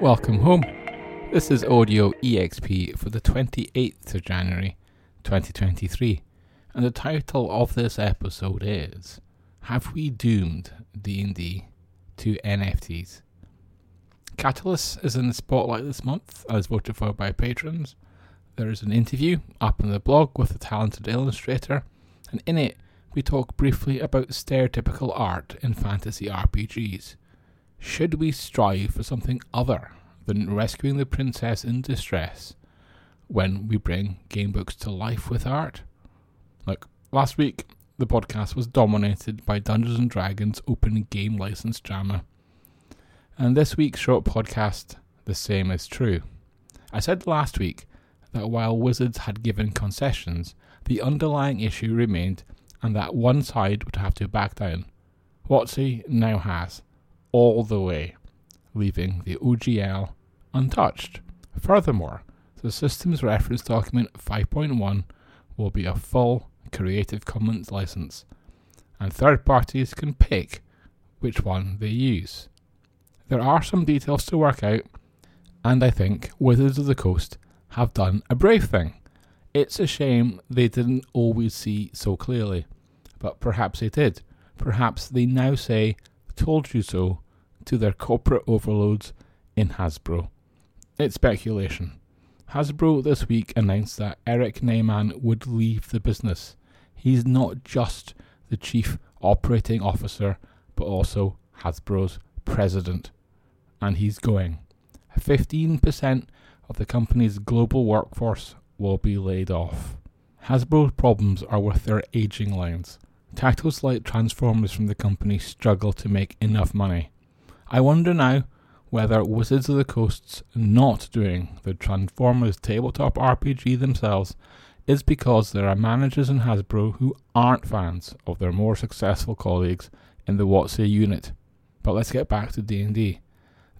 Welcome home. This is Audio EXP for the 28th of January 2023, and the title of this episode is Have We Doomed D&D to NFTs? Catalyst is in the spotlight this month as voted for by patrons. There is an interview up on the blog with a talented illustrator, and in it we talk briefly about stereotypical art in fantasy RPGs. Should we strive for something other than rescuing the princess in distress when we bring gamebooks to life with art? Look, last week the podcast was dominated by Dungeons and Dragons open game license drama. And this week's short podcast, the same is true. I said last week that while Wizards had given concessions, the underlying issue remained and that one side would have to back down. WotC now has all the way, leaving the OGL untouched. Furthermore, the system's reference document 5.1 will be a full Creative Commons license, and third parties can pick which one they use. There are some details to work out, and I think Wizards of the Coast have done a brave thing. It's a shame they didn't always see so clearly, but perhaps they did. Perhaps they now say, told you so, to their corporate overloads in Hasbro. It's speculation. Hasbro this week announced that Eric Nyman would leave the business. He's not just the chief operating officer, but also Hasbro's president. And he's going. 15% of the company's global workforce will be laid off. Hasbro's problems are with their aging lines. Titles like Transformers from the company struggle to make enough money. I wonder now whether Wizards of the Coast's not doing the Transformers tabletop RPG themselves is because there are managers in Hasbro who aren't fans of their more successful colleagues in the WotC unit. But let's get back to D&D.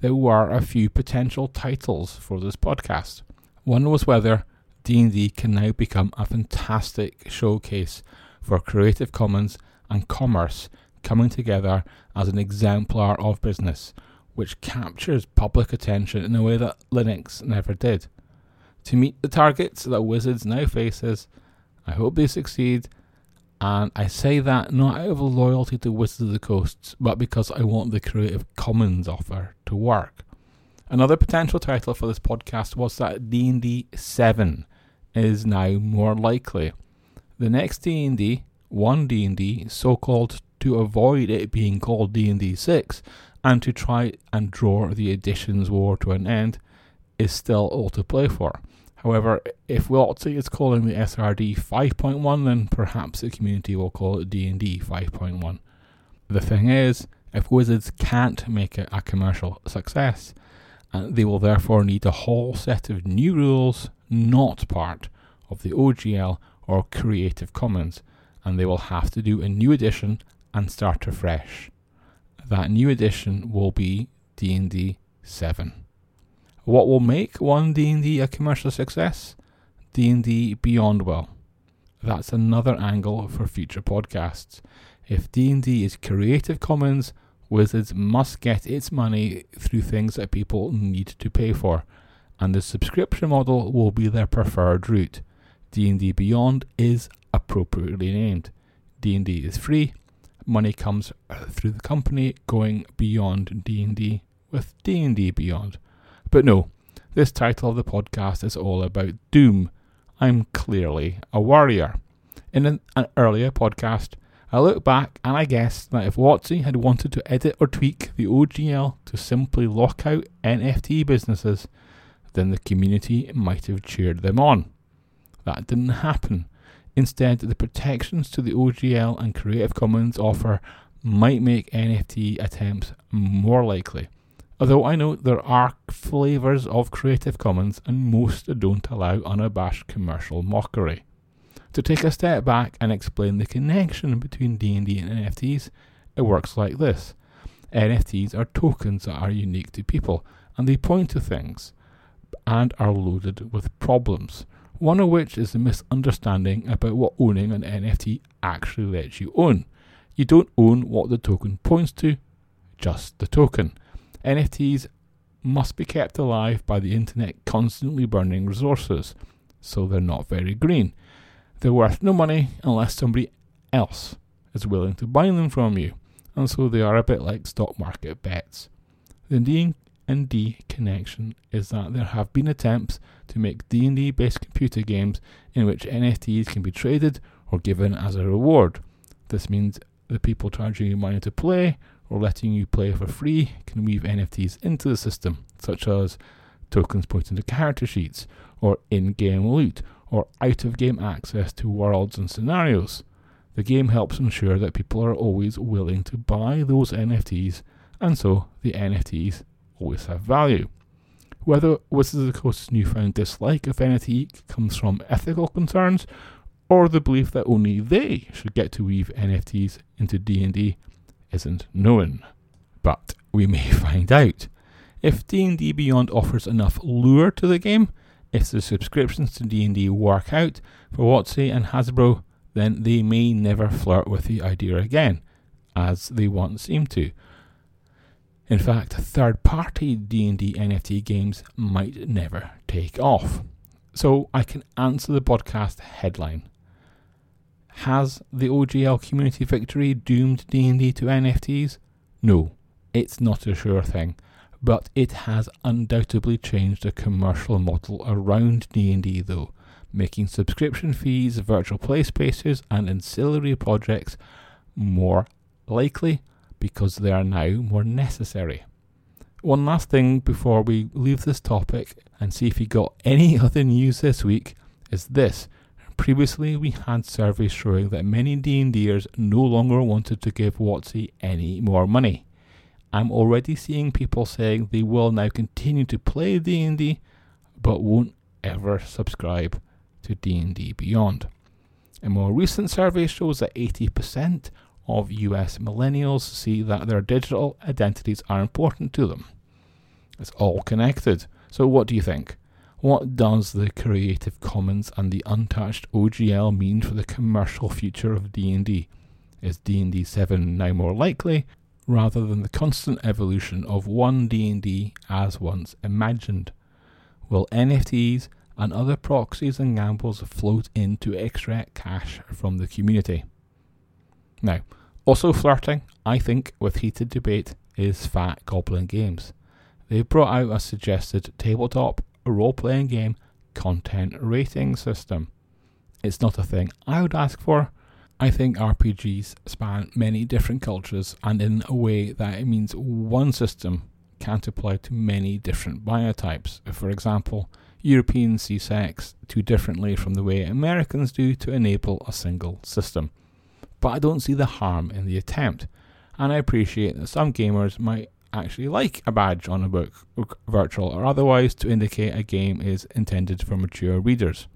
There were a few potential titles for this podcast. One was whether D&D can now become a fantastic showcase for Creative Commons and commerce coming together as an exemplar of business, which captures public attention in a way that Linux never did. To meet the targets that Wizards now faces, I hope they succeed, and I say that not out of loyalty to Wizards of the Coast, but because I want the Creative Commons offer to work. Another potential title for this podcast was that D&D 7 is now more likely. The next D&D, one D&D, so-called to avoid it being called D&D 6 and to try and draw the editions war to an end is still all to play for. However, if WotC is calling the SRD 5.1, then perhaps the community will call it D&D 5.1. The thing is, if Wizards can't make it a commercial success, uh, they will therefore need a whole set of new rules not part of the OGL or Creative Commons, and they will have to do a new edition and start afresh. That new edition will be D&D 7. What will make one D&D a commercial success? D&D Beyond will. That's another angle for future podcasts. If D&D is Creative Commons, Wizards must get its money through things that people need to pay for, and the subscription model will be their preferred route. D&D Beyond is appropriately named. D&D is free, money comes uh, through the company going beyond D&D with D&D Beyond. But no, this title of the podcast is all about Doom. I'm clearly a warrior. In an, an earlier podcast, I look back and I guess that if WotC had wanted to edit or tweak the OGL to simply lock out NFT businesses, then the community might have cheered them on. That didn't happen. Instead, the protections to the OGL and Creative Commons offer might make NFT attempts more likely. Although I know there are flavours of Creative Commons and most don't allow unabashed commercial mockery. To take a step back and explain the connection between D&D and NFTs, it works like this. NFTs are tokens that are unique to people and they point to things and are loaded with problems one of which is the misunderstanding about what owning an NFT actually lets you own. You don't own what the token points to, just the token. NFTs must be kept alive by the internet constantly burning resources, so they're not very green. They're worth no money unless somebody else is willing to buy them from you, and so they are a bit like stock market bets. The D&D connection is that there have been attempts to make D&D based computer games in which NFTs can be traded or given as a reward. This means the people charging you money to play or letting you play for free can weave NFTs into the system, such as tokens pointing to character sheets, or in game loot, or out of game access to worlds and scenarios. The game helps ensure that people are always willing to buy those NFTs, and so the NFTs always have value. Whether Wizards of the Coast's newfound dislike of NFT comes from ethical concerns or the belief that only they should get to weave NFTs into D&D isn't known. But we may find out. If D&D Beyond offers enough lure to the game, if the subscriptions to D&D work out for WotC and Hasbro, then they may never flirt with the idea again, as they once seemed to. In fact, third-party D&D NFT games might never take off. So I can answer the podcast headline. Has the OGL community victory doomed D&D to NFTs? No, it's not a sure thing, but it has undoubtedly changed the commercial model around D&D though, making subscription fees, virtual play spaces and ancillary projects more likely because they are now more necessary. One last thing before we leave this topic and see if you got any other news this week is this. Previously, we had surveys showing that many D&Ders no longer wanted to give WotC any more money. I'm already seeing people saying they will now continue to play D&D, but won't ever subscribe to D&D Beyond. A more recent survey shows that 80% of US millennials see that their digital identities are important to them. It's all connected. So what do you think? What does the Creative Commons and the untouched OGL mean for the commercial future of D&D? Is D&D 7 now more likely rather than the constant evolution of one D&D as once imagined? Will NFTs and other proxies and gambles float in to extract cash from the community? Now, also flirting, I think, with heated debate is Fat Goblin Games. They've brought out a suggested tabletop role playing game content rating system. It's not a thing I would ask for. I think RPGs span many different cultures, and in a way that it means one system can't apply to many different biotypes. For example, Europeans see sex too differently from the way Americans do to enable a single system. But I don't see the harm in the attempt, and I appreciate that some gamers might actually like a badge on a book, virtual or otherwise, to indicate a game is intended for mature readers.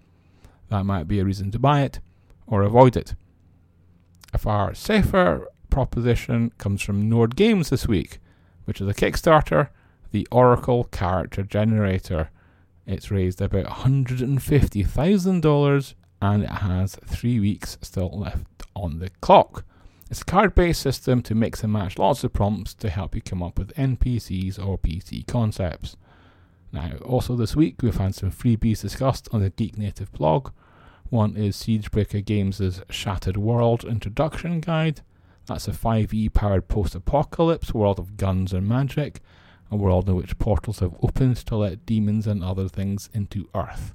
That might be a reason to buy it or avoid it. A far safer proposition comes from Nord Games this week, which is a Kickstarter, the Oracle Character Generator. It's raised about $150,000 and it has three weeks still left on the clock. It's a card based system to mix and match lots of prompts to help you come up with NPCs or PC concepts. Now, also this week we've had some freebies discussed on the Geek Native blog. One is Siegebreaker Games' Shattered World Introduction Guide. That's a 5e powered post apocalypse world of guns and magic, a world in which portals have opened to let demons and other things into Earth.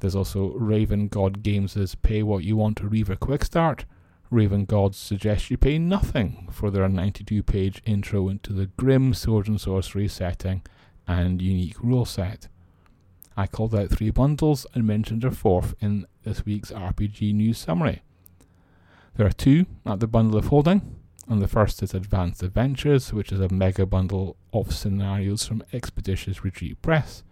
There's also Raven God Games' Pay What You Want to Reaver Quick Start, Raven Gods suggest you pay nothing for their 92 page intro into the grim sword and sorcery setting and unique rule set. I called out three bundles and mentioned a fourth in this week's RPG news summary. There are two at the bundle of holding, and the first is Advanced Adventures, which is a mega bundle of scenarios from Expeditious Retreat Press,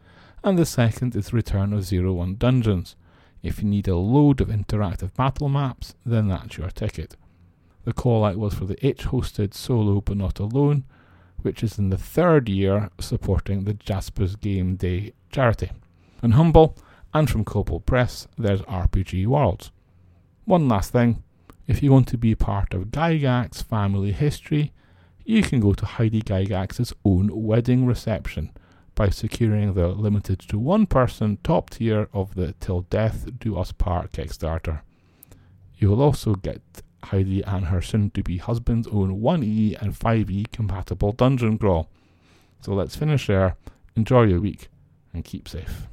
and the second is Return of Zero One Dungeons, if you need a load of interactive battle maps, then that's your ticket. The call out was for the itch hosted Solo But Not Alone, which is in the third year supporting the Jaspers Game Day charity. And Humble, and from Kobold Press, there's RPG Worlds. One last thing if you want to be part of Gygax's family history, you can go to Heidi Gygax's own wedding reception, by securing the limited to one person top tier of the Till Death Do Us Part Kickstarter. You will also get Heidi and her soon to be husband's own 1E and 5E compatible dungeon crawl. So let's finish there. Enjoy your week and keep safe.